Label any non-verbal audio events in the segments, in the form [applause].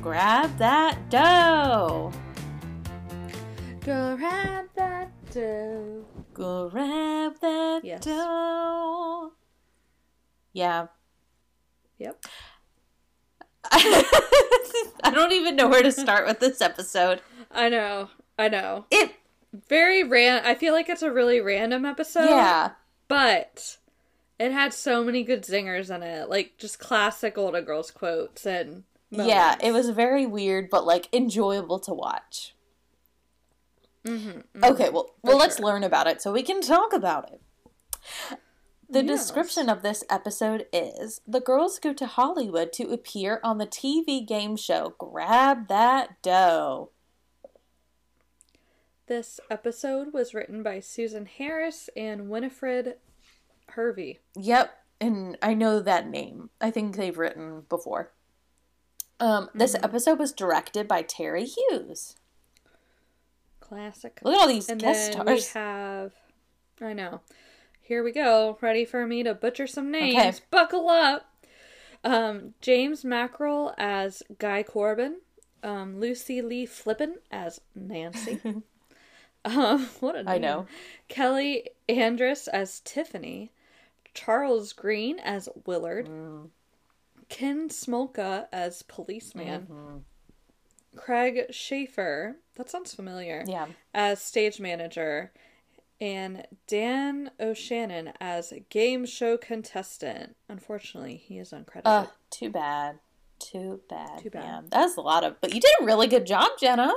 Grab That Dough! Grab that dough. Grab that Yes. dough. Yeah. Yep. [laughs] I don't even know where to start with this episode. I know. I know. It, Very ran. I feel like it's a really random episode. yeah. But it had so many good zingers in it, like just classic Golden Girls quotes and. Yeah, it was very weird, but like enjoyable to watch. Mhm, mhm. Okay, well, well, let's learn about it so we can talk about it. The Yes. description of this episode is the girls go to Hollywood to appear on the TV game show Grab That Dough. This episode was written by Susan Harris and Winifred Hervey. Yep, and I know that name. I think they've written before. Um, this Mhm. episode was directed by Terry Hughes. Classic. Look at all these And guest then we stars. have, I know. Here we go. Ready for me to butcher some names? Okay. Buckle up. Um, James MacKrell as Guy Corbin. Um, Lucy Lee Flippin as Nancy. [laughs] um, what a name. I know. Kelly Andrus as Tiffany. Charles Green as Willard. Mm, Ken Smolka as policeman. mhm. Craig Schaefer. That sounds familiar Yeah. as stage manager, and Dan O'Shannon as game show contestant. Unfortunately, he is uncredited. Uh, too bad. Too bad. Too bad. Yeah, that was a lot of. But you did a really good job, Jenna.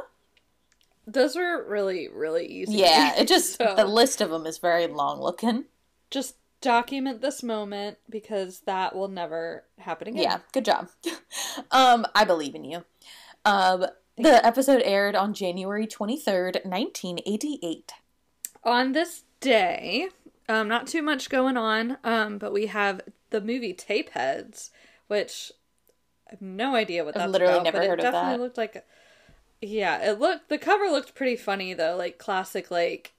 Those were really, really easy. Yeah, it [laughs] just So, the list of them is very long looking. just document this moment because that will never happen again. Yeah, good job. [laughs] um, I believe in you. Um, the episode aired on January twenty third, nineteen eighty eight. On this day, um, not too much going on, um, but we have the movie Tapeheads, which I have no idea what I've that's literally about, never but heard it of definitely that. looked like. Yeah, it looked. The cover looked pretty funny though, like classic, like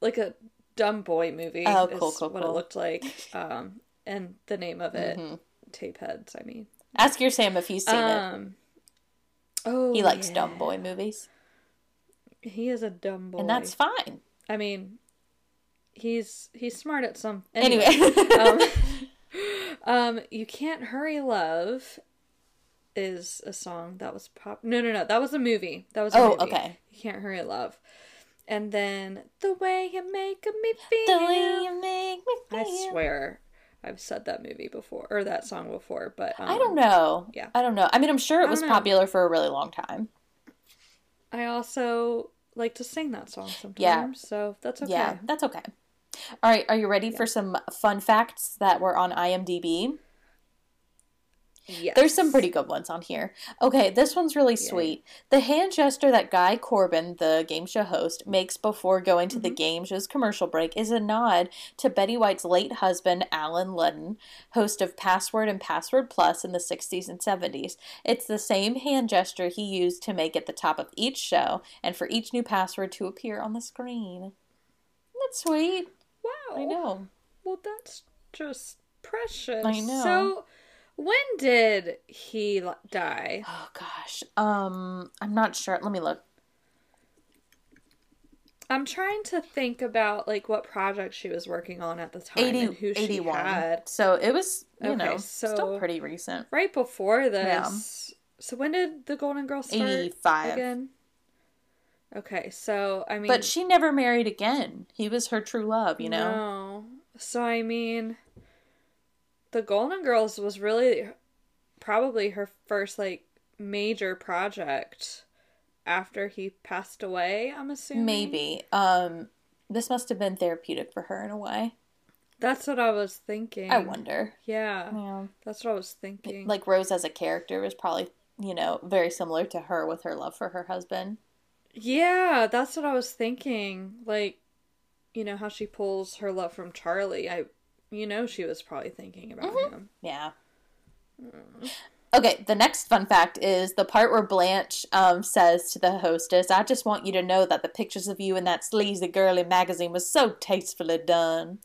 like a dumb boy movie. Oh, is cool, cool, What cool. it looked like, [laughs] um, and the name of it, Mhm. Tapeheads. I mean, Ask your Sam if he's seen it. um, oh, He likes yeah. dumb boy movies, He is a dumb boy, and that's fine. I mean, he's he's smart at some. Anyway, um, [laughs] [laughs] um, you can't hurry, love, is a song that was pop. No, no, no, that was a movie. That was a oh, movie. okay. You can't hurry, love, and then the way you make me feel. The way you make me feel. I swear, I've said that movie before or that song before, but um, I don't know. yeah. I don't know. I mean, I'm sure it was popular for a really long time. I also like to sing that song sometimes, Yeah. so that's okay. Yeah, that's okay. All right, are you ready for some fun facts that were on IMDb? Yes. There's some pretty good ones on here. Okay, this one's really sweet. The hand gesture that Guy Corbin, the game show host, makes before going to the mm-hmm. game show's commercial break is a nod to Betty White's late husband, Alan Ludden, host of Password and Password Plus in the 60s and 70s. It's the same hand gesture he used to make at the top of each show and for each new password to appear on the screen. That's sweet. Wow. I know. Well, that's just precious. I know. So, when did he die? Oh gosh. Um, I'm not sure. Let me look. I'm trying to think about like what project she was working on at the time 80, and who she 81. had. So it was, you Okay, know, so- still pretty recent. Right before this. So when did the Golden Girls start 85. again? Okay, so I mean, But she never married again. He was her true love, you know? No. So I mean, the Golden Girls was really probably her first like major project after he passed away. I'm assuming. Maybe. Um, this must have been therapeutic for her in a way. That's what I was thinking. I wonder. Yeah, Yeah. that's what I was thinking. Like Rose as a character was probably you know, very similar to her with her love for her husband. Yeah, that's what I was thinking. Like, you know how she pulls her love from Charlie. I, you know, she was probably thinking about Mhm. him. Yeah. Mm. Okay, the next fun fact is the part where Blanche um, says to the hostess, I just want you to know that the pictures of you in that sleazy girly magazine was so tastefully done.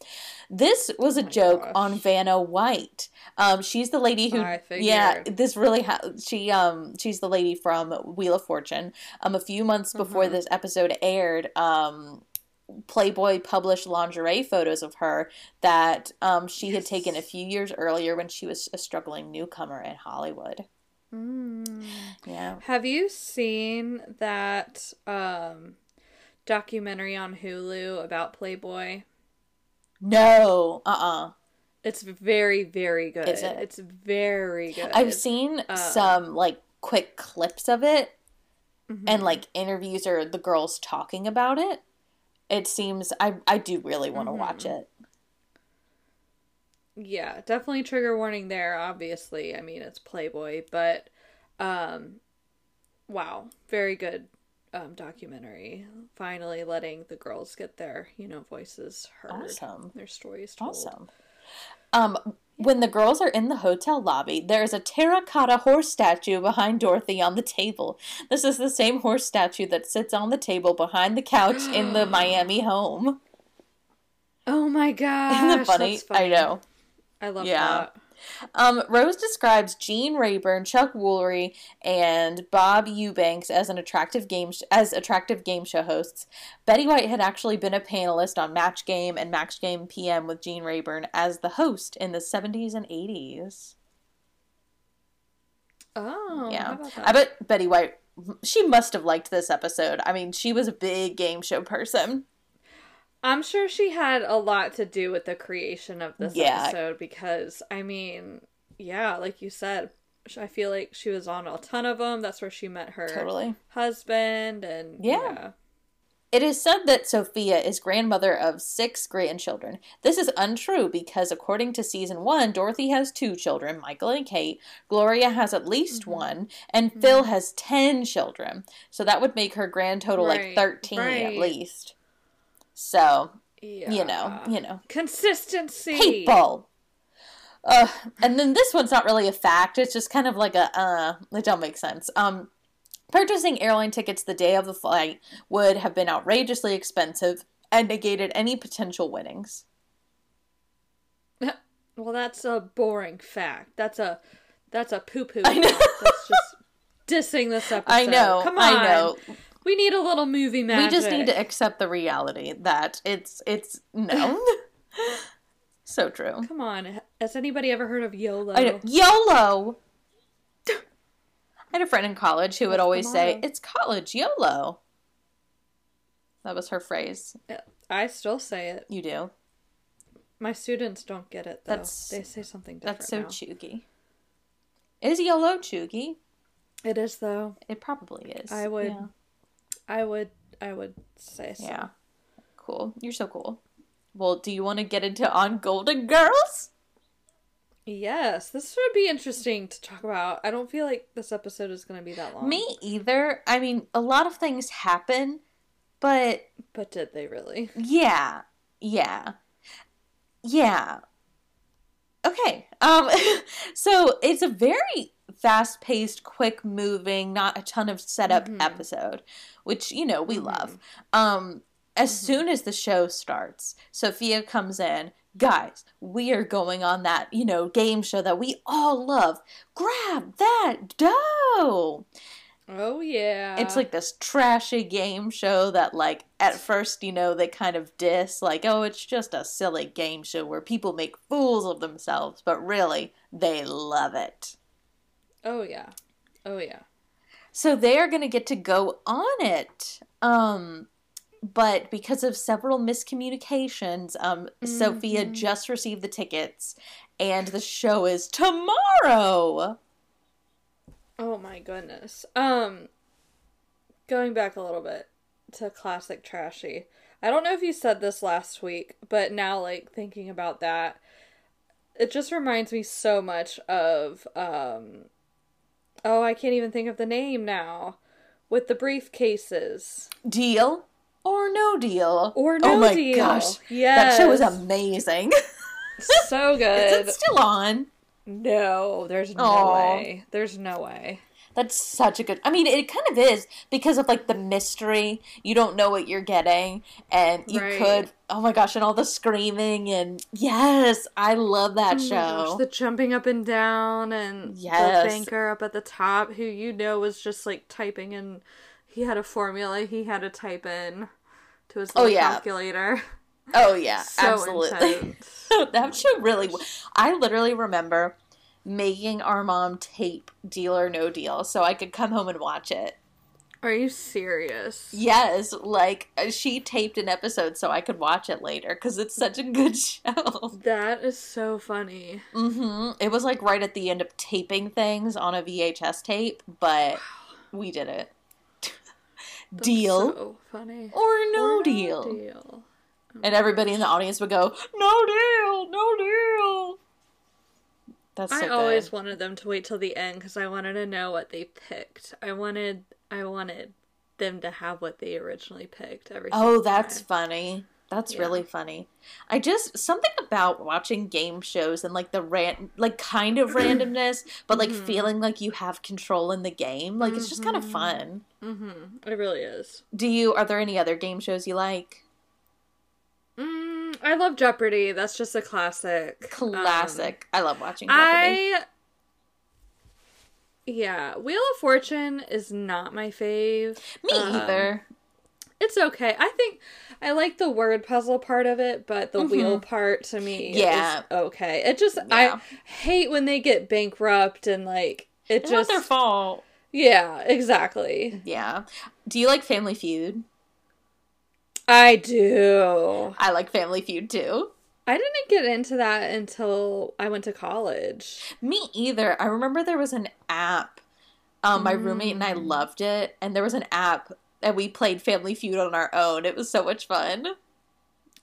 This was a Oh joke gosh. on Vanna White. Um, she's the lady who, I yeah, this really, ha- she, um, she's the lady from Wheel of Fortune. Um, a few months before Mhm. this episode aired, um, Playboy published lingerie photos of her that um, she had taken a few years earlier when she was a struggling newcomer in Hollywood. Mm. Yeah. Have you seen that um, documentary on Hulu about Playboy? No. Uh uh It's very, very good. Is it? It's very good. I've seen uh, some like quick clips of it Mhm. and like interviews or the girls talking about it. It seems I I do really want to watch Mhm. it. yeah, definitely trigger warning there. Obviously, I mean it's Playboy, but um, wow, very good um documentary. Finally, letting the girls get their you know voices heard, Awesome. their stories told. Awesome. Um when the girls are in the hotel lobby, there is a terracotta horse statue behind Dorothy on the table. This is the same horse statue that sits on the table behind the couch in the [gasps] Miami home. Oh my god! Isn't that funny? funny. I know. I love Yeah. that. Um, Rose describes Gene Rayburn, Chuck Woolery, and Bob Eubanks as an attractive game sh- as attractive game show hosts. Betty White had actually been a panelist on Match Game and Match Game PM with Gene Rayburn as the host in the 70s and 80s. Oh, yeah. how about that? I bet Betty White she must have liked this episode. I mean, she was a big game show person. I'm sure she had a lot to do with the creation of this Yeah. episode because, I mean, yeah, like you said, I feel like she was on a ton of them. That's where she met her Totally. husband, and Yeah. yeah. It is said that Sophia is grandmother of six grandchildren. This is untrue because, according to season one, Dorothy has two children, Michael and Kate. Gloria has at least Mhm. one, and Phil has ten children. So that would make her grand total like Right, 13 at least. So, yeah. you know, you know. consistency. People! Uh, and then this one's not really a fact. It's just kind of like a, uh, it don't make sense. Um, purchasing airline tickets the day of the flight would have been outrageously expensive and negated any potential winnings. [laughs] Well, that's a boring fact. That's a that's a poo poo. I know. That's just dissing this episode. [laughs] I know. Come on. I know. We need a little movie magic. We just need to accept the reality that it's it's no. [laughs] so true. Come on. Has anybody ever heard of YOLO? I know. YOLO. I had a friend in college who would What's always say, "It's college, YOLO." That was her phrase. I still say it. You do. My students don't get it though. That's- they say something different. That's so now. cheugy. Is YOLO cheugy? It is though. It probably is. I would Yeah. I would I would say so. yeah. Cool. You're so cool. Well, do you want to get into on Golden Girls? Yes, this would be interesting to talk about. I don't feel like this episode is going to be that long. Me either. I mean, a lot of things happen, but But did they really? yeah, yeah, yeah. Okay. Um. [laughs] so it's a very fast-paced, quick-moving, not a ton of setup Mhm. episode, which you know we love. Um. As Mhm. soon as the show starts, Sophia comes in. Guys, we are going on that, you know, game show that we all love. Grab that dough. Oh yeah. It's like this trashy game show that, like, at first, you know, they kind of diss, like, oh, it's just a silly game show where people make fools of themselves, but really, they love it. Oh yeah. Oh yeah. So they are going to get to go on it. Um, but because of several miscommunications, um, Sophia Mhm. just received the tickets, and the show is tomorrow. Oh my goodness. Um going back a little bit to classic trashy. I don't know if you said this last week, but now like thinking about that, it just reminds me so much of um Oh, I can't even think of the name now. With the briefcases. Deal or no deal? Or oh no deal. oh my deal. gosh. Yes. That show was amazing. so good. [laughs] Is it still on? No, there's no Aw. way. There's no way. That's such a good. I mean, it kind of is because of like the mystery. You don't know what you're getting, and you Right. could. Oh my gosh, and all the screaming and yes, I love that Oh show. gosh, the jumping up and down and Yes. the banker up at the top who you know was just like typing in he had a formula he had to type in to his Oh, yeah. calculator. oh yeah, [laughs] so absolutely. [laughs] that oh show really. I literally remember making our mom tape Deal or No Deal so I could come home and watch it. Are you serious? Yes, like uh, she taped an episode so I could watch it later because it's such a good [laughs] show. That is so funny. hmm It was like right at the end of taping things on a VHS tape, but we did it. That's deal So funny. or no Or deal. deal. And everybody in the audience would go, "No deal, no deal." That's so I good. always wanted them to wait till the end because I wanted to know what they picked. I wanted, I wanted them to have what they originally picked. Every Oh, that's time. funny. That's Yeah. really funny. I just something about watching game shows and like the ran like kind of randomness, but like Mhm. feeling like you have control in the game. Like it's just kind of Mhm. fun. Mm-hmm. It really is. Do you are there any other game shows you like? I love Jeopardy. That's just a classic. Um, Classic. I love watching Jeopardy. I. Yeah, Wheel of Fortune is not my fave. Me Um, either. It's okay. I think I like the word puzzle part of it, but the wheel part to me Yeah. is okay. It just Yeah. I hate when they get bankrupt and like it It's not just their fault. Yeah, exactly. Yeah. Do you like Family Feud? I do. I like Family Feud too. I didn't get into that until I went to college. Me either. I remember there was an app. Um, my roommate and I Mm. loved it, and there was an app and we played Family Feud on our own. It was so much fun.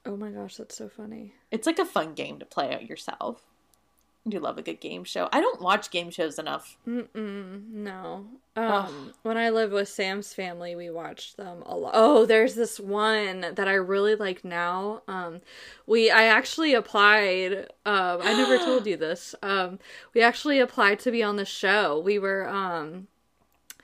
Oh my gosh, that's so funny. It's like a fun game to play out yourself. Do love a good game show. I don't watch game shows enough. Mm-mm, no. Um, when I lived with Sam's family, we watched them a lot. Oh, there's this one that I really like now. Um, we I actually applied. Um, I never told you [gasps] this. Um, we actually applied to be on the show. We were um,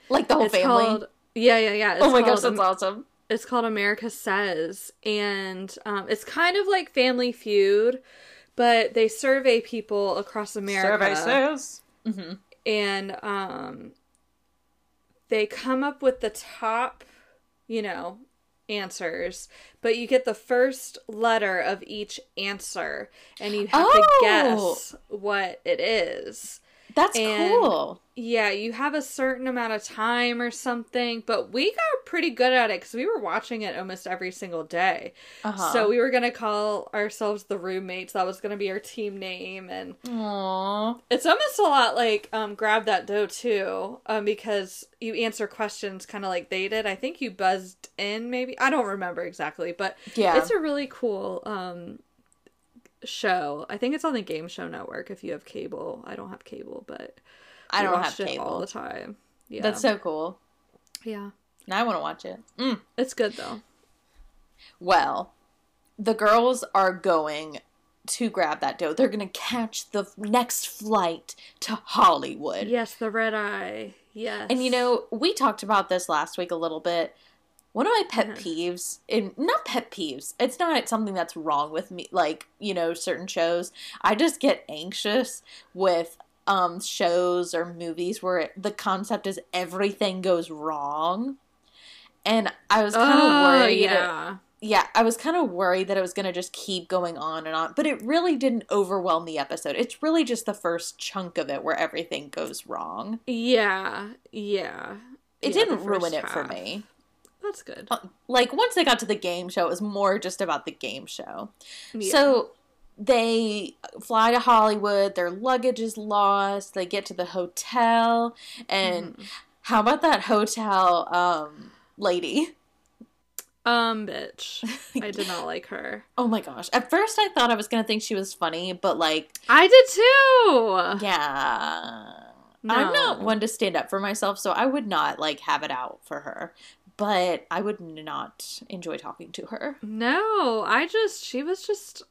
Like the whole family. called yeah yeah yeah. It's oh my gosh, called, that's awesome. it's called America Says, and um, it's kind of like Family Feud, but they survey people across America Survey says. hmm and um they come up with the top you know answers but you get the first letter of each answer and you have Oh. to guess what it is That's And- cool. yeah you have a certain amount of time or something but we got pretty good at it because we were watching it almost every single day Uh-huh. so we were gonna call ourselves the roommates that was gonna be our team name and Aww. it's almost a lot like um, grab that dough too, um, because you answer questions kind of like they did. I think you buzzed in, maybe I don't remember exactly, but Yeah. it's a really cool um, show. I think it's on the Game Show Network if you have cable. I don't have cable, but I don't have watched it all the time. Yeah, That's so cool. yeah, Now I want to watch it. Mm. it's good though. Well, the girls are going to grab that dough. They're going to catch the next flight to Hollywood. Yes, the red eye. Yes, And you know, we talked about this last week a little bit. One of my pet Mhm. peeves, not pet peeves, it's not something that's wrong with me, like, you know, certain shows. I just get anxious with um shows or movies where the concept is everything goes wrong. And I was kind of oh worried. yeah. Yeah, I was kind of worried that it was going to just keep going on and on, but it really didn't overwhelm the episode. It's really just the first chunk of it where everything goes wrong. Yeah, yeah. It Yeah, didn't ruin first it for me. That's good. like once they got to the game show, it was more just about the game show. Yeah. So they fly to Hollywood, their luggage is lost, they get to the hotel, and Mhm. how about that hotel um lady? Um, bitch. [laughs] I did not like her. Oh my gosh. At first I thought I was gonna think she was funny, but like I did too. yeah. I'm not one to stand up for myself, so I would not like have it out for her. But I would not enjoy talking to her. No, I just she was just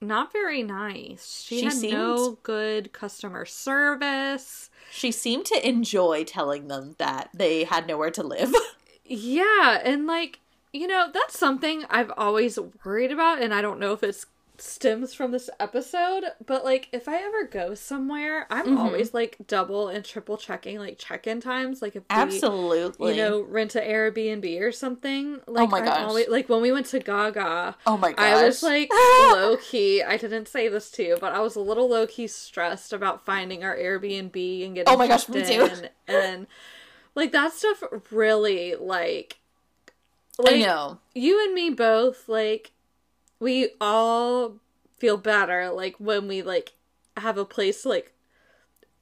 not very nice. She, She had seemed- no good customer service. She seemed to enjoy telling them that they had nowhere to live. [laughs] Yeah, and like, you know, that's something I've always worried about and I don't know if it stems from this episode, but like if I ever go somewhere, I'm Mhm. always like double and triple checking like check-in times like if we Absolutely. you know, rent an Airbnb or something. Like, Oh my I'm gosh. always like when we went to Gaga, oh my gosh. I was like [laughs] low key. I didn't say this to you, but I was a little low key stressed about finding our Airbnb and getting. Oh my gosh, me too. in, And like that stuff really like. I know. you and me both like we all feel better like when we like have a place to like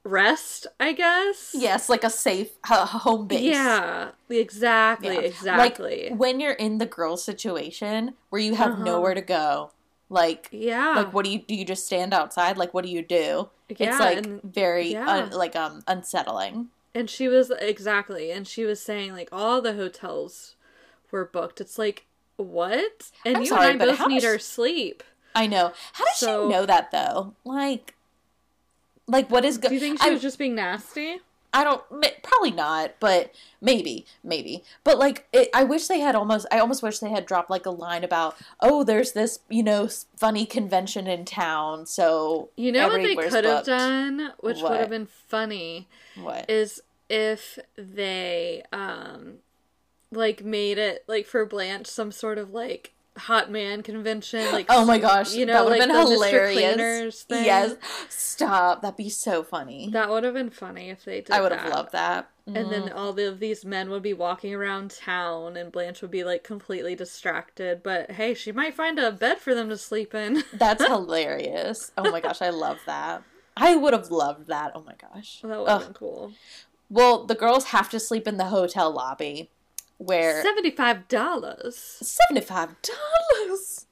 rest, I guess. Yes, like a safe uh, home base. Yeah, exactly, Yeah. exactly. Like when you're in the girl situation where you have Uh-huh. nowhere to go, like yeah. like what do you do? You just stand outside? Like what do you do? yeah, it's like and very yeah. un- like um unsettling. And she was exactly, and she was saying like all the hotels were booked. It's like what? And I'm you sorry, and I both need does- our sleep. I know. How does So- she know that though? Like, like what is good? Do you think she I, was just being nasty? I don't. Probably not, but maybe, maybe. But like, it, I wish they had almost. I almost wish they had dropped like a line about, oh, there's this, you know, funny convention in town. So You know what they could have done, which would have been funny, What? is if they um like made it like for Blanche some sort of like hot man convention like Oh my gosh, you know that would like have been the Mr. hilarious. Yes, stop. That'd be so funny. that would have been funny if they did I would have loved that. And then Mhm. all of these men would be walking around town, and Blanche would be like completely distracted. But hey, she might find a bed for them to sleep in. [laughs] that's hilarious. Oh my gosh, I love that. I would have loved that. Oh my gosh. that would have been cool. Well, the girls have to sleep in the hotel lobby, where Seventy-five dollars. seventy-five dollars.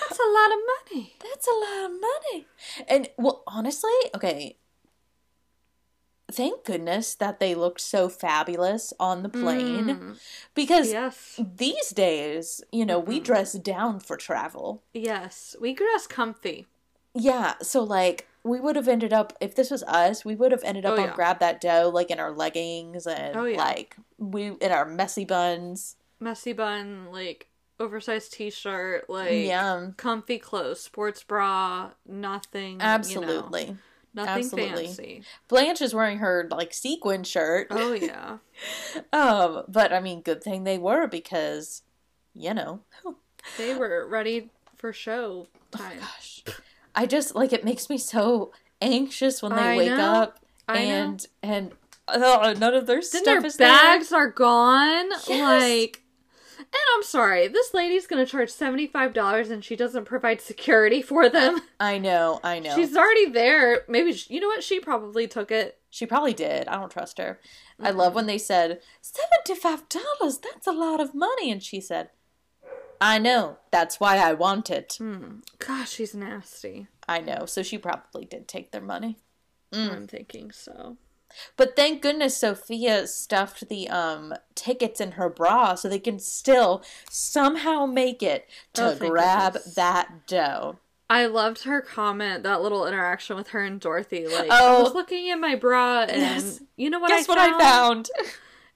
That's a lot of money. That's a lot of money. And well, honestly, okay. Thank goodness that they looked so fabulous on the plane Mm, because yes, these days, you know, we Mhm. dress down for travel. yes, we dress comfy. Yeah, so like we would have ended up if this was us, we would have ended up Oh, on yeah. grab that dough like in our leggings and Oh, yeah. like we in our messy buns. Messy bun, like oversized T-shirt, like yeah, comfy clothes, sports bra, nothing. absolutely. you know, nothing Absolutely. fancy. Blanche is wearing her like sequin shirt. Oh [laughs] yeah. Um, but I mean, good thing they were because, you know, [laughs] They were ready for show time. gosh, I just like it makes me so anxious when they I wake know. up I know. and and oh, none of their Then stuff their bags are gone. Yes. Like, and I'm sorry, this lady's gonna charge seventy five dollars, and she doesn't provide security for them. I know, I know. She's already there. Maybe she, you know what? She probably took it. she probably did. I don't trust her. I love when they said seventy five dollars. That's a lot of money, and she said, "I know. That's why I want it. Hmm. Gosh, she's nasty. I know." So she probably did take their money. Mm. I'm thinking so. But thank goodness Sophia stuffed the um tickets in her bra so they can still somehow make it to Oh, grab goodness. that dough. I loved her comment, that little interaction with her and Dorothy. Like, Oh. I was looking in my bra, and Yes. you know what Guess I what found? I found? [laughs]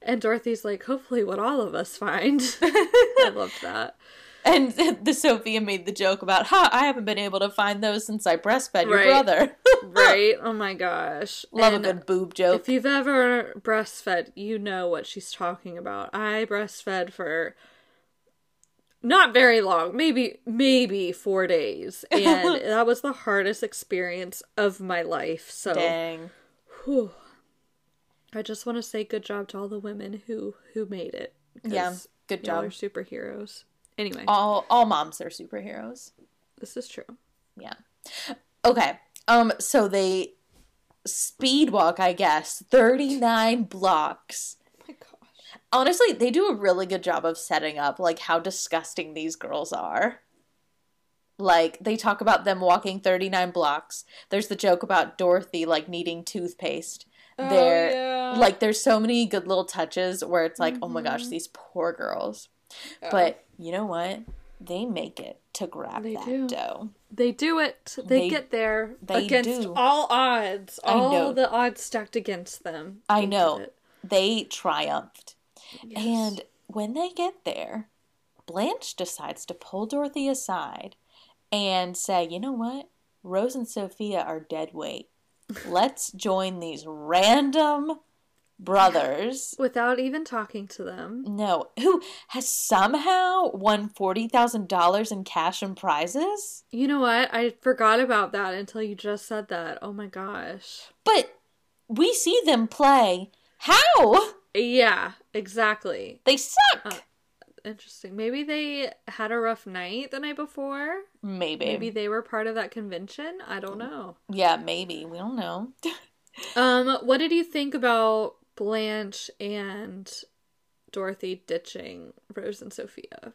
And Dorothy's like, hopefully, what all of us find. [laughs] I loved that. and [laughs] the Sophia made the joke about, "Ha, I haven't been able to find those since I breastfed your Right. brother." [laughs] Right? Oh my gosh. Love And a good boob joke. If you've ever breastfed, you know what she's talking about. I breastfed for not very long, maybe maybe 4 days, and that was the hardest experience of my life. So, Dang. whew. I just want to say good job to all the women who who made it. Yeah, good job. are superheroes. Anyway, All all moms are superheroes. this is true. Yeah. Okay. Um so they speed walk, I guess, 39 blocks. Oh my gosh. Honestly, they do a really good job of setting up like how disgusting these girls are. Like they talk about them walking 39 blocks. There's the joke about Dorothy like needing toothpaste. Oh, They're yeah. Like there's so many good little touches where it's like, oh my gosh, Mhm. these poor girls. Yeah. But you know what? They make it to grab They that do. dough. They do it. They, They- get there they against do. all odds. All the odds stacked against them. I They know. They triumphed. Yes. And when they get there, Blanche decides to pull Dorothy aside and say, you know what? Rose and Sophia are dead weight. [laughs] Let's join these random brothers. without even talking to them. No, who has somehow won $40,000 in cash and prizes? You know what? I forgot about that until you just said that. Oh my gosh. But we see them play. How? Yeah, exactly. They suck. Uh, Interesting. Maybe they had a rough night the night before. maybe. Maybe they were part of that convention. I don't know. Yeah, maybe. We don't know. [laughs] Um, what did you think about Blanche and Dorothy ditching Rose and Sophia?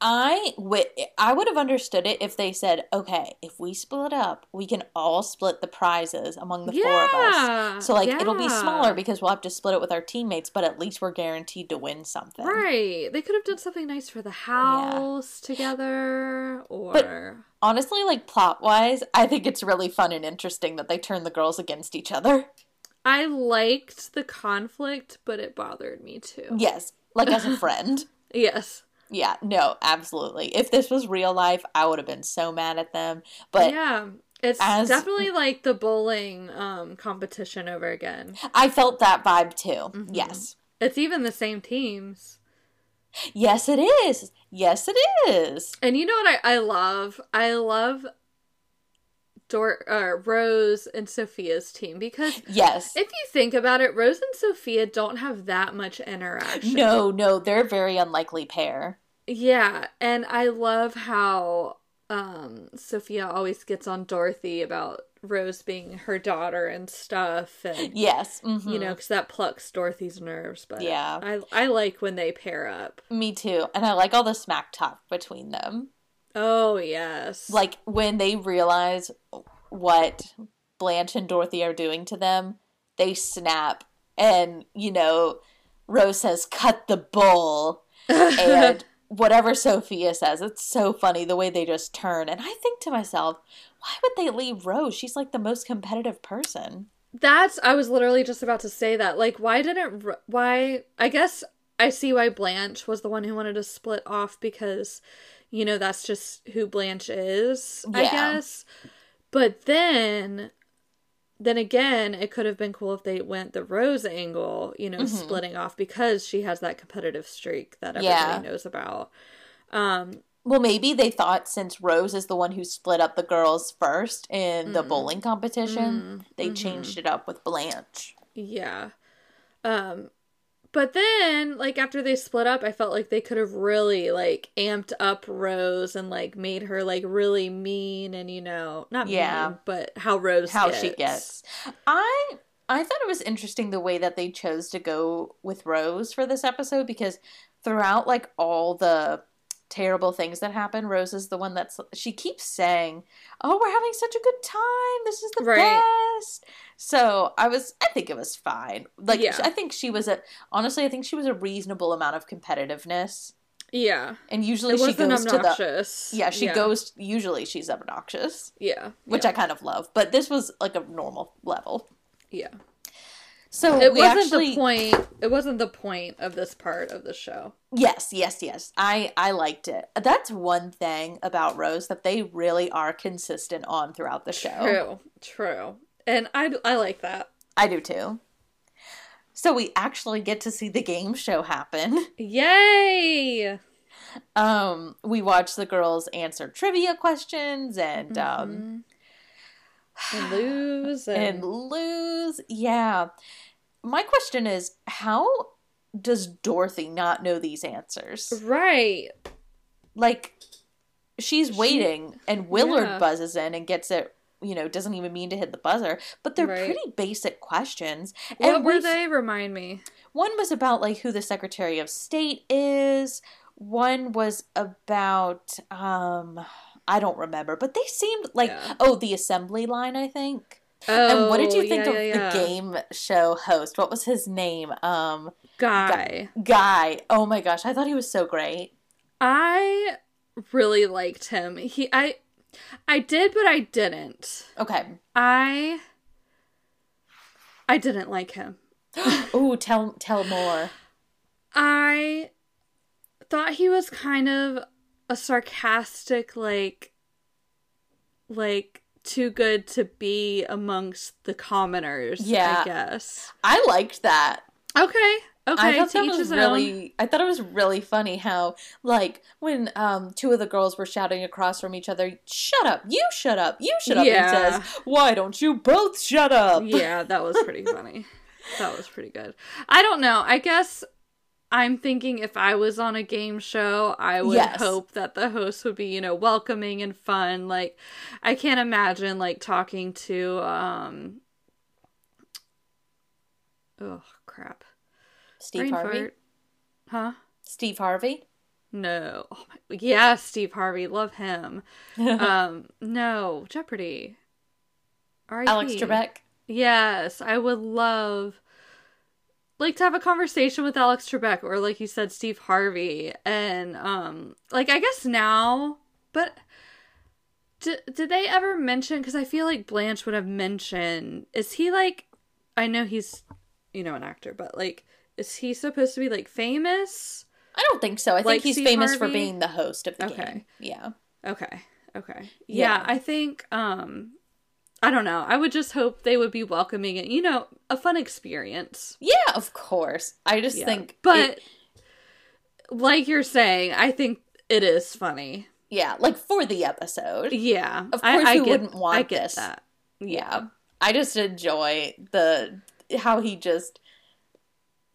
I would I would have understood it if they said, "Okay, if we split up, we can all split the prizes among the four of us." So like it'll be smaller because we'll have to split it with our teammates, but at least we're guaranteed to win something. Right. They could have done something nice for the house together or Honestly, like plot wise, I think it's really fun and interesting that they turn the girls against each other. I liked the conflict, but it bothered me too. Yes, like as a [laughs] friend. Yes. Yeah, no, absolutely. If this was real life, I would have been so mad at them. But yeah. It's as- definitely like the bowling um competition over again. I felt that vibe too. Mhm. Yes. It's even the same teams. Yes, it is. Yes, it is. And you know what I, I love? I love Dor- uh, Rose and Sophia's team because Yes. if you think about it, Rose and Sophia don't have that much interaction. No, no, they're a very unlikely pair. Yeah, and I love how um Sophia always gets on Dorothy about Rose being her daughter and stuff and Yes. mhm. you know cuz that plucks Dorothy's nerves, but Yeah. I I like when they pair up. Me too. And I like all the smack talk between them. Oh, yes. Like when they realize what Blanche and Dorothy are doing to them, they snap. And, you know, Rose says, cut the bull. [laughs] And whatever Sophia says, it's so funny the way they just turn. And I think to myself, why would they leave Rose? She's like the most competitive person. That's I was literally just about to say that. Like why didn't why I guess I see why Blanche was the one who wanted to split off because you know that's just who Blanche is, I guess. But then then again, it could have been cool if they went the Rose angle, you know, Mhm. splitting off because she has that competitive streak that everybody Yeah. knows about. Um Well, maybe they thought since Rose is the one who split up the girls first in the Mm. bowling competition, mm, they mhm. changed it up with Blanche. Yeah. Um but then like after they split up, I felt like they could have really like amped up Rose and like made her like really mean and you know, not Yeah. mean, but how Rose How gets. she gets. I I thought it was interesting the way that they chose to go with Rose for this episode because throughout like all the terrible things that happen, Rose is the one that's she keeps saying, "Oh, we're having such a good time. This is the Right. best." So, I was I think it was fine. Like Yeah. I think she was a honestly, I think she was a reasonable amount of competitiveness. Yeah. And usually she goes to the. Yeah, she goes usually she's obnoxious, Yeah. which yeah. I kind of love, but this was like a normal level. yeah. So It wasn't actually, the point it wasn't the point of this part of the show. Yes, yes, yes. I I liked it. That's one thing about Rose that they really are consistent on throughout the show. True. True. And I I like that. I do too. So we actually get to see the game show happen. [laughs] Yay! Um, we watch the girls answer trivia questions and um Mhm. And lose [sighs] and, and lose. Yeah. My question is, how does Dorothy not know these answers? right. like she's She- waiting and Willard Yeah. buzzes in and gets it you know doesn't even mean to hit the buzzer but they're Right. pretty basic questions What and were they? Remind me. one was about like who the secretary of state is one was about um i don't remember but they seemed like Yeah. oh the assembly line i think Oh, and what did you Oh, think yeah, of yeah, the game show host? What was his name? Um, guy? Guy. Oh my gosh, I thought he was so great. I really liked him. He I I did but I didn't. Okay. I I didn't like him. [gasps] Ooh, tell tell more. I thought he was kind of a sarcastic like like too good to be amongst the commoners, Yeah. I guess. I liked that. Okay. Okay. I thought that was own. really. I thought it was really funny how, like, when um two of the girls were shouting across from each other, "Shut up! You shut up! You shut up!" Yeah. And says, "Why don't you both shut up?" yeah, that was pretty funny. [laughs] that was pretty good. I don't know. I guess I'm thinking if I was on a game show, I would Yes. hope that the host would be, you know, welcoming and fun. Like I can't imagine like talking to um Oh crap. Steve Brain Harvey. fart. Huh? Steve Harvey. No. Oh my yeah, Steve Harvey. Love him. [laughs] um no, Jeopardy. R.I.P. Alex Trebek. Yes, I would love like to have a conversation with Alex Trebek or like you said Steve Harvey and um like I guess now but did, did they ever mention cuz I feel like Blanche would have mentioned is he like I know he's you know an actor but like is he supposed to be like famous? I don't think so. I Like think he's Steve famous for being the host of the Okay. game. Yeah. Okay. Okay. Yeah, Yeah. I think um I don't know. I would just hope they would be welcoming and you know, a fun experience. Yeah, of course. I just Yeah. think but it- like you're saying, I think it is funny. yeah, like for the episode. Yeah. Of course I, you get, wouldn't want I get this. that. Yeah. I just enjoy the how he just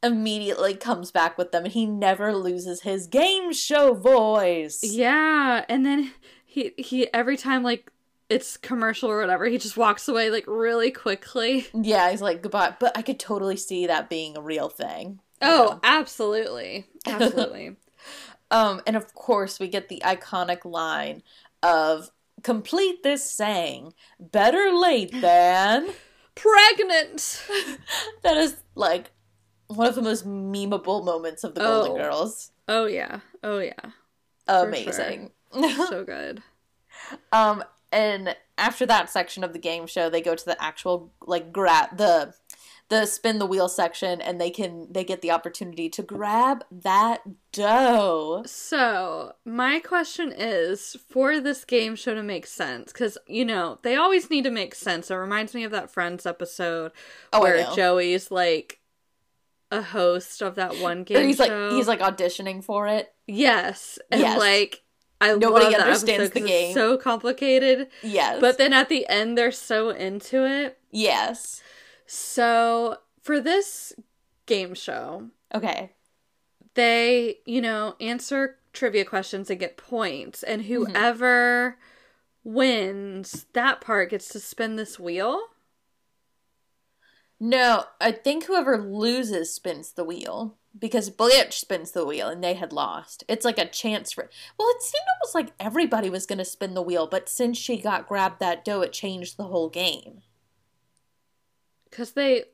immediately comes back with them and he never loses his game show voice. Yeah, and then he he every time like it's commercial or whatever, he just walks away like really quickly. Yeah, he's like goodbye, but I could totally see that being a real thing. Oh, know? absolutely. Absolutely. [laughs] Um and of course we get the iconic line of complete this saying, better late than [laughs] Pregnant. [laughs] that is like one of the most memeable moments of the Golden Oh. Girls. Oh yeah. Oh yeah. Amazing. So good. Um, and after that section of the game show, they go to the actual like grab the the spin the wheel section, and they can they get the opportunity to grab that dough. So, my question is for this game show to make sense, because, you know, they always need to make sense. It reminds me of that Friends episode Oh, where. Joey's like a host of that one [laughs] game Or he's show. like he's like auditioning for it. yes. And Yes. like, I Nobody understands the game. It's so complicated. Yes, But then at the end, they're so into it. yes. So, for this game show, Okay. they, you know, answer trivia questions and get points. And Mm-hmm. whoever wins that part gets to spin this wheel. No, I think whoever loses spins the wheel because Blanche spins the wheel and they had lost. It's like a chance for. Well, it seemed almost like everybody was going to spin the wheel, but since she got grabbed that dough, it changed the whole game. Because they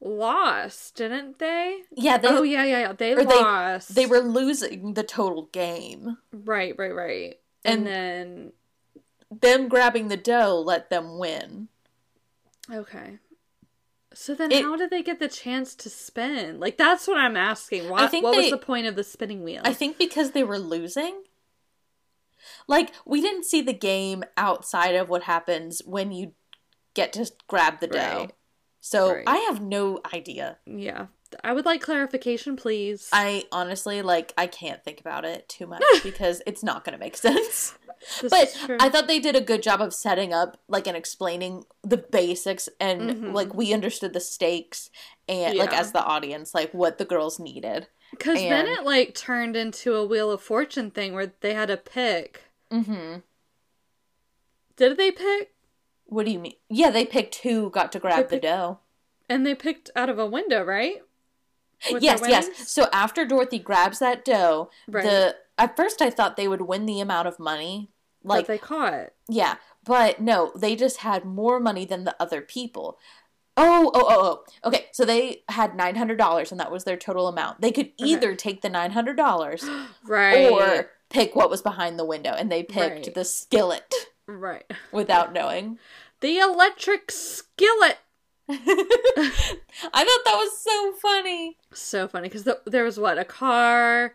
lost, didn't they? Yeah, they oh, yeah, yeah, yeah. They or they- lost. they were losing the total game. Right, right, right. And, And- then. Them grabbing the dough let them win. Okay. So then, It- how did they get the chance to spin? Like that's what I'm asking. Why, I think what was the point of the spinning wheel? I think because they were losing. Like we didn't see the game outside of what happens when you get to grab the dough. Right. So Right. I have no idea. yeah, I would like clarification, please. I honestly like I can't think about it too much [laughs] because it's not going to make sense. This but. I thought they did a good job of setting up like and explaining the basics and Mhm. like we understood the stakes and like as the audience like what the girls needed. Because then it like turned into a Wheel of Fortune thing where they had to pick. Mhm. Did they pick? What do you mean? Yeah, they picked who got to grab the dough. And they picked out of a window, right? With yes, yes. So after Dorothy grabs that dough, Right. the at first I thought they would win the amount of money. Like Like they caught. yeah, But no, they just had more money than the other people. Oh, oh, oh, oh. Okay, so they had nine hundred dollars, and that was their total amount. They could either take the nine hundred dollars [gasps] right. or pick what was behind the window, and they picked Right. the skillet right. without knowing. [laughs] The electric skillet. [laughs] I thought that was so funny. So funny because the, there was what a car,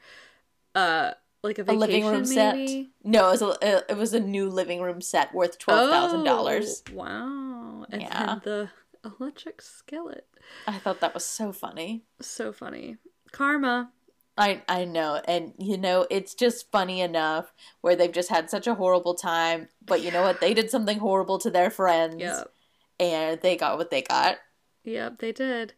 uh, like a A living room set. No, it was a it was a new living room set worth twelve thousand dollars. Oh, Wow. And Yeah. the electric skillet. I thought that was so funny. So funny. Karma. I I know, and you know, it's just funny enough where they've just had such a horrible time, but you know what? They did something horrible to their friends, Yep. and they got what they got. Yep, they did.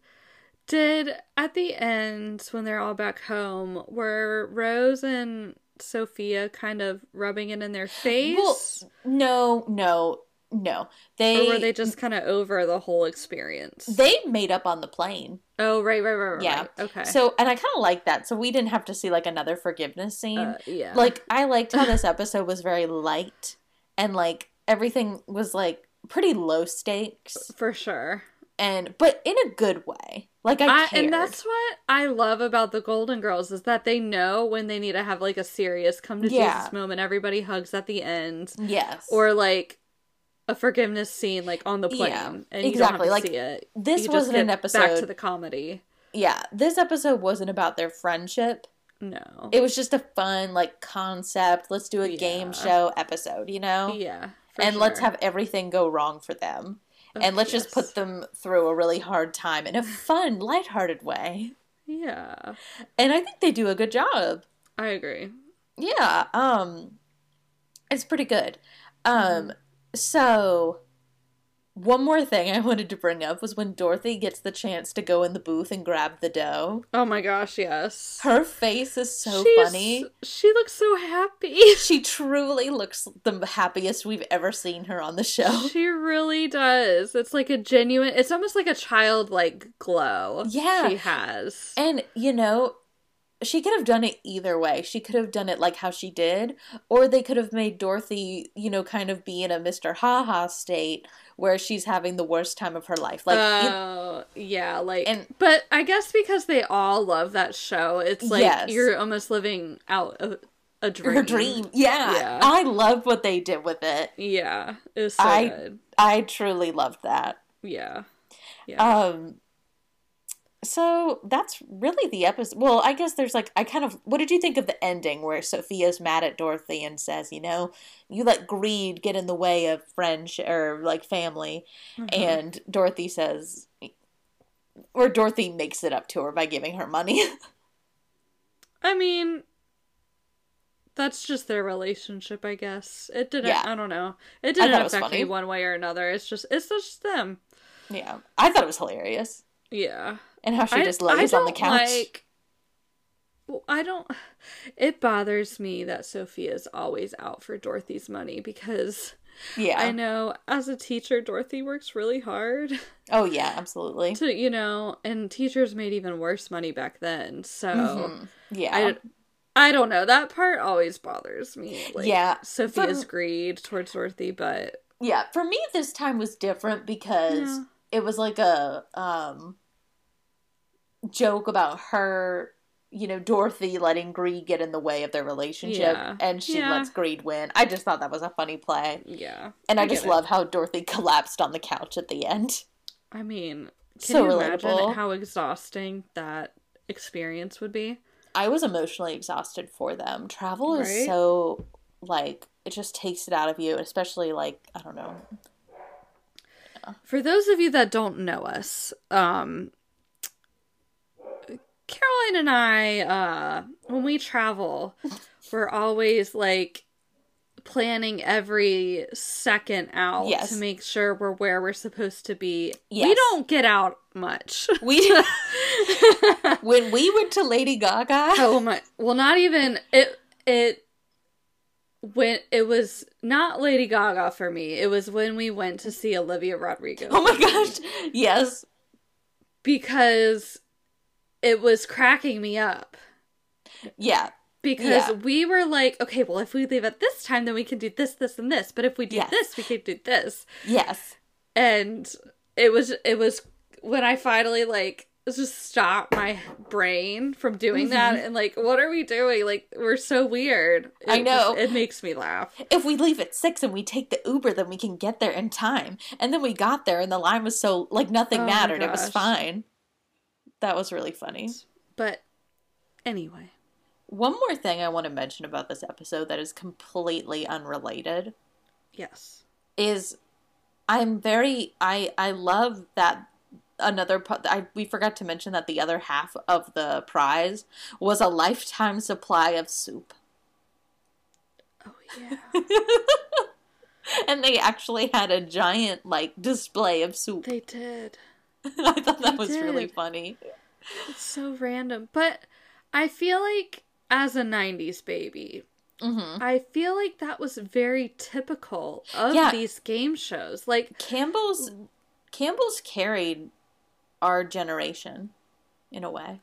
Did at the end when they're all back home, were Rose and Sophia kind of rubbing it in their face? Well, no, no, no. They or were they just kind of over the whole experience? they made up on the plane. oh, right, right, right, right. Yeah. right. Okay. So, and I kind of like that. So we didn't have to see like another forgiveness scene. Uh, yeah. Like I liked how this [laughs] episode was very light and like everything was like pretty low stakes for sure. and but in a good way. Like I, I, and that's what I love about the Golden Girls is that they know when they need to have like a serious come to Yeah. Jesus moment. Everybody hugs at the end, yes. or like a forgiveness scene like on the plane, Yeah, and you exactly. Like, it. this You wasn't an episode. back to the comedy. yeah, this episode wasn't about their friendship. No, It was just a fun like concept. Let's do a Yeah. game show episode, you know? yeah, and let's have everything go wrong for them. And let's just put them through a really hard time in a fun, lighthearted way. Yeah, And I think they do a good job. I agree. Yeah, um it's pretty good. Um so one more thing I [laughs] wanted to bring up was when Dorothy gets the chance to go in the booth and grab the dough. Oh my gosh, yes. Her face is so She's- funny. She looks so happy. [laughs] She truly looks the happiest we've ever seen her on the show. She really does. It's like a genuine. It's almost like a childlike glow. Yeah. she has. And you know, she could have done it either way. She could have done it like how she did, or they could have made Dorothy, you know, kind of be in a Mr. Ha Ha state where she's having the worst time of her life. Like, Oh, yeah, like, And- but I guess because they all love that show, it's like Yes. you're almost living out a, a dream. her dream. Yeah. Yeah. I love what they did with it. Yeah, it was so I- good. I truly loved that. Yeah, yeah. Um so that's really the episode. Well, I guess there's like I kind of what did you think of the ending where Sophia's mad at Dorothy and says, you know, you let greed get in the way of friendship or like family, Mhm. and Dorothy says, or Dorothy makes it up to her by giving her money. [laughs] I mean, that's just their relationship, I guess. It didn't. Yeah. I don't know. It didn't affect funny. me one way or another. It's just. It's just them. yeah, I thought it was hilarious, Yeah. and how she I- just lays on the couch. Like, well, I don't. It bothers me that Sophia's always out for Dorothy's money because yeah. I know as a teacher, Dorothy works really hard Oh yeah, absolutely. to, you know, and teachers made even worse money back then. So Mhm. Yeah. I, I don't know. That part always bothers me. Like, Yeah, Sophia's but- greed towards Dorothy, but Yeah, for me this time was different because Yeah. It was like a um joke about her, you know, Dorothy letting greed get in the way of their relationship Yeah. and she Yeah. lets greed win. I just thought that was a funny play. yeah. And I, I just it. love how Dorothy collapsed on the couch at the end. I mean, can So you imagine how exhausting that experience would be? I was emotionally exhausted for them. Travel is so like it just takes it out of you, especially like I don't know. For those of you that don't know us, um, Caroline and I, uh, when we travel, we're always like planning every second out Yes. to make sure we're where we're supposed to be. We don't get out much. We [laughs] [laughs] when we went to Lady Gaga, oh my! Well, not even it. It when it was not Lady Gaga for me. It was when we went to see Olivia Rodrigo. Oh my gosh. Yes. because it was cracking me up. Yeah. because Yeah. we were like, okay, well, if we leave at this time, then we can do this, this, and this. But if we do Yes. this, we can do this. Yes. And it was, it was when I finally like just stop my brain from doing that mm-hmm. and like, what are we doing? Like, we're so weird. It I know. just- it makes me laugh. If we leave at six and we take the Uber, then we can get there in time. And then we got there and the line was so like nothing Oh mattered. It was fine. That was really funny. But anyway, One more thing I want to mention about this episode that is completely unrelated yes. is I'm very I I love that another I we forgot to mention that the other half of the prize was a lifetime supply of soup. Oh yeah. [laughs] and they actually had a giant like display of soup. they did. [laughs] I thought that they was really funny. It's so random. But I feel like as a 90s baby, hmm I feel like that was very typical of Yeah. these game shows. Like, Campbell's Campbell's carried our generation in a way.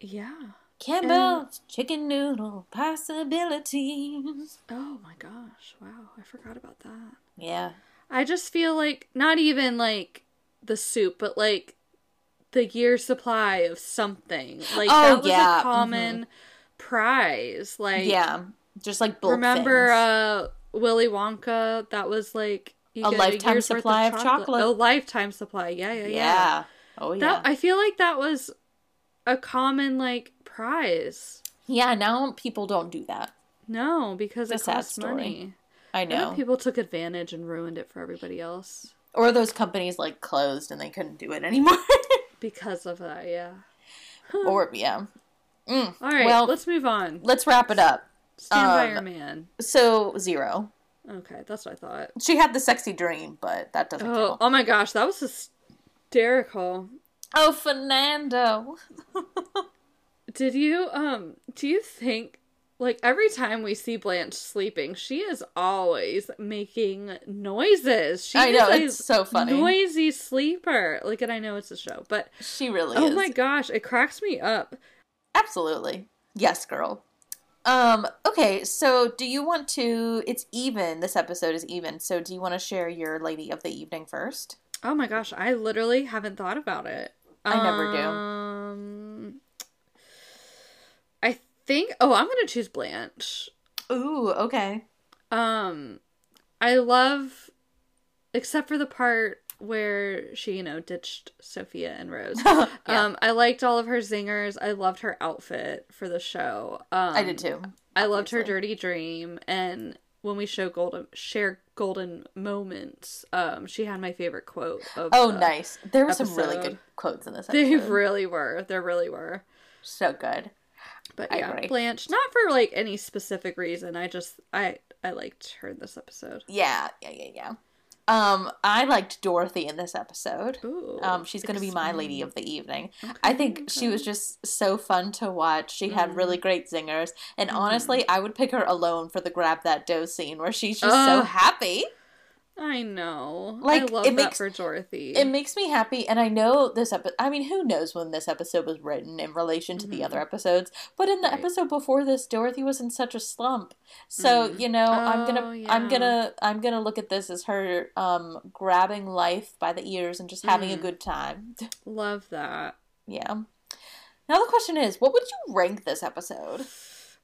yeah. Campbell's chicken noodle possibilities. Oh my gosh. Wow. I forgot about that. Yeah. I just feel like not even like the soup, but like the year supply of something. Like Oh, that was yeah, a common prize. Like yeah. Just like bulk remember things. uh Willy Wonka? That was like you A lifetime supply of chocolate. A lifetime supply. Yeah, yeah, yeah. yeah. Oh yeah. That I feel like that was a common like prize. yeah, now people don't do that. No, because It's it costs story. money. I know. people took advantage and ruined it for everybody else or those companies like closed and they couldn't do it anymore. [laughs] because of that. Yeah. or yeah. Mm. All right, Well, let's move on. let's wrap it up. Stand by um, your man. So zero. Okay, that's what I thought. She had the sexy dream, but that doesn't Oh, count. oh my gosh, that was hysterical. Oh, Fernando. Did you um do you think like every time we see Blanche sleeping, she is always making noises. She I know, it's so funny. Noisy sleeper. Like and I know it's a show, but She really oh is. my gosh, it cracks me up. Absolutely. Yes, girl. Um, okay, so do you want to it's even, this episode is even, so do you want to share your lady of the evening first? Oh my gosh, I literally haven't thought about it. I never do. Um I think oh, I'm going to choose Blanche. Ooh, okay. Um, I love, except for the part where she, you know, ditched Sophia and Rose. [laughs] Yeah. Um, I liked all of her zingers. I loved her outfit for the show. Um, I did too. I loved her dirty dream, and when we show golden share golden moments, um, she had my favorite quote of. Oh, the- nice. There were some really good quotes in this [laughs] They episode. really were. There really were. so good. But I yeah, agree. Blanche. Not for like any specific reason. I just I I liked her in this episode. Yeah, yeah, yeah, yeah. Um, I liked Dorothy in this episode. Ooh, Um, she's going to be my lady of the evening. Okay, I think she was just so fun to watch. She had Mm. really great zingers, and Mhm. honestly, I would pick her alone for the grab that dough scene where she's just so happy. I know. Like, I love it that makes- for Dorothy. It makes me happy, and I know this episode. I mean, who knows when this episode was written in relation to the Mhm. other episodes? But in the Right. episode before this, Dorothy was in such a slump. So Mm. you know, I'm gonna, Oh, I'm gonna, I'm gonna look at this as her um grabbing life by the ears and just having a Mm. good time. [laughs] love that. yeah. Now the question is, what would you rank this episode?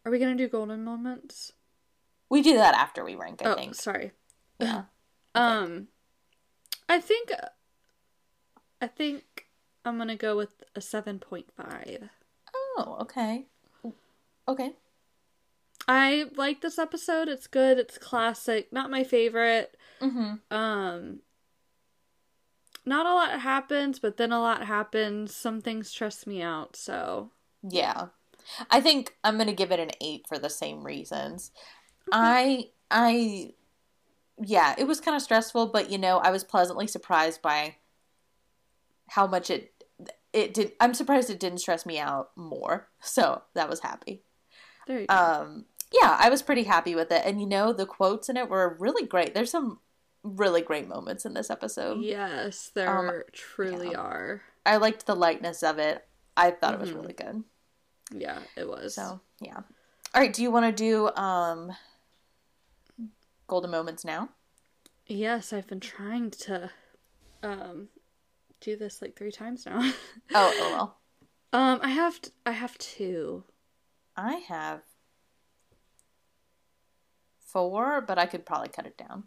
Are we gonna do golden moments? We do that after we rank, I oh, think. sorry. Yeah. Um, I think, I think I'm gonna go with a seven point five. Oh, okay. Okay. I like this episode. It's good. It's classic. Not my favorite. Mm-hmm. Um, not a lot happens, but then a lot happens. Some things stress me out. So Yeah. I think I'm gonna give it an eight for the same reasons. I I yeah, it was kind of stressful, but you know, I was pleasantly surprised by how much it it did I'm surprised it didn't stress me out more. [laughs] So that was happy. there you go. Um yeah, I was pretty happy with it. And you know, the quotes in it were really great. There's some really great moments in this episode. yes, there um, truly yeah. are. I liked the lightness of it. I thought it was Mhm. really good. Yeah, it was. So, yeah. All right, do you want to do um golden moments now? Yes, I've been trying to um do this like three times now. Oh, oh [laughs] well. um, I have t- I have two. I have four, but I could probably cut it down.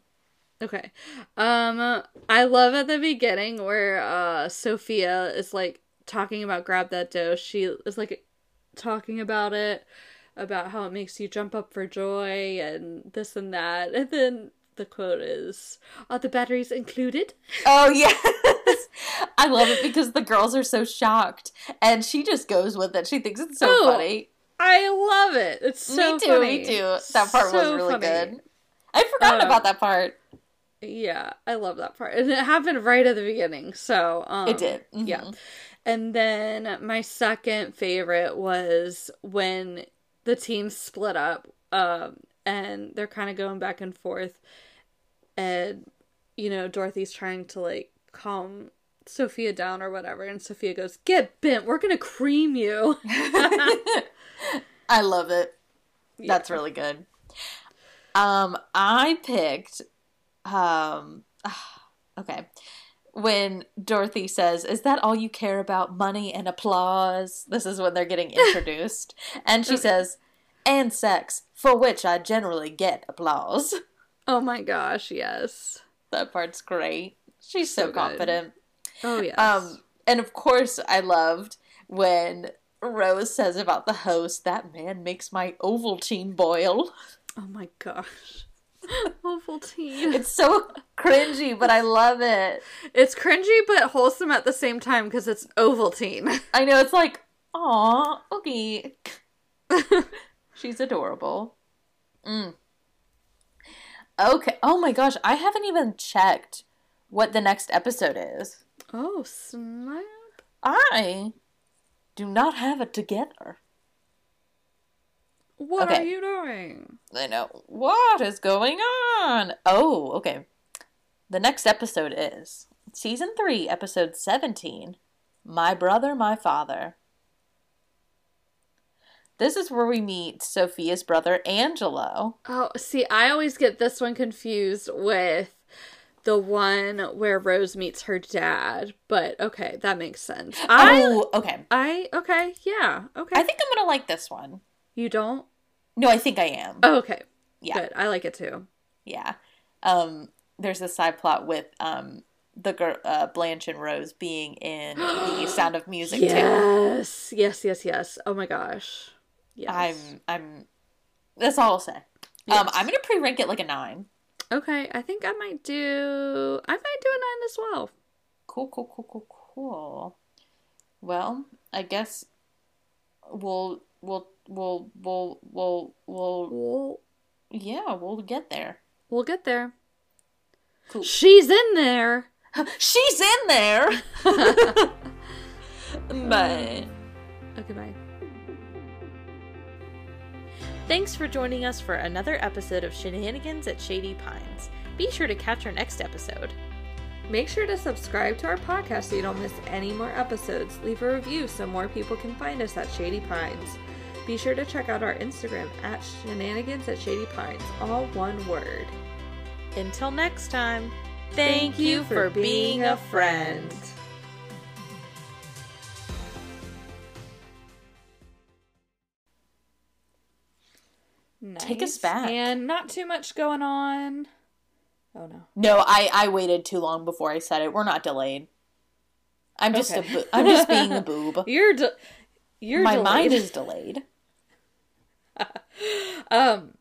Okay. Um, I love at the beginning where uh Sophia is like talking about grab that dough. She is like talking about it, about how it makes you jump up for joy and this and that, and then the quote is, "Are the batteries included?" Oh yes. [laughs] I love it because the girls are so shocked and she just goes with it. She thinks it's so Oh, funny. I love it. It's so me too, funny. me too. That part was really funny. good. I forgot Um, about that part. Yeah, I love that part. And it happened right at the beginning. So, um, it did. Mhm. Yeah. And then my second favorite was when the team split up um, and they're kind of going back and forth. And, you know, Dorothy's trying to like calm Sophia down or whatever. And Sophia goes, Get bent. We're going to cream you. [laughs] I love it. That's really good. Um, I picked um [sighs] okay. When Dorothy says, Is that all you care about? Money and applause? This is when they're getting introduced. [laughs] and she says, and sex, for which I generally get applause. Oh my gosh, yes. That part's great. She's so, So confident. Oh, yes. Um, and of course, I loved when Rose says about the host, that man makes my Ovaltine boil. oh my gosh. [laughs] Ovaltine. It's so cringy, but I love it. It's cringy but wholesome at the same time because it's Ovaltine. [laughs] I know it's like, aw, okay. She's adorable. Mm. Okay. Oh my gosh, I haven't even checked what the next episode is. oh, snap. I do not have it together. What are you doing? I know. What is going on? Oh, okay. The next episode is season 3, episode 17 My Brother, My Father. This is where we meet Sophia's brother, Angelo. Oh, see, I always get this one confused with the one where Rose meets her dad. But okay, that makes sense. I, oh, okay. I, okay, yeah, okay. I think I'm going to like this one. You don't. No, I think I am. Oh, okay, yeah. good. I like it too. Yeah. Um, there's a side plot with um, the girl, uh, Blanche and Rose being in [gasps] the Sound of Music too. Yes, yes, yes, yes. Oh my gosh. Yes. I'm I'm that's all I'll say. Um I'm gonna pre rank it like a nine. Okay, I think I might do. I might do a nine as well. Cool, cool, cool, cool, cool. Well, I guess we'll we'll we'll we'll we'll we'll We'll yeah, we'll get there. we'll get there. Cool. She's in there. [laughs] She's in there. [laughs] Bye. Okay, bye. Thanks for joining us for another episode of Shenanigans at Shady Pines. Be sure to catch our next episode. Make sure to subscribe to our podcast so you don't miss any more episodes. Leave a review so more people can find us at Shady Pines. Be sure to check out our Instagram at Shenanigans at Shady Pines, all one word. Until next time, thank, you for being a friend. Take us Nice. back. And not too much going on. Oh no. No, I I waited too long before I said it. We're not delayed. I'm just Okay. a bo- I'm just being a [laughs] boob. You're de- you're My delayed. mind is delayed. Um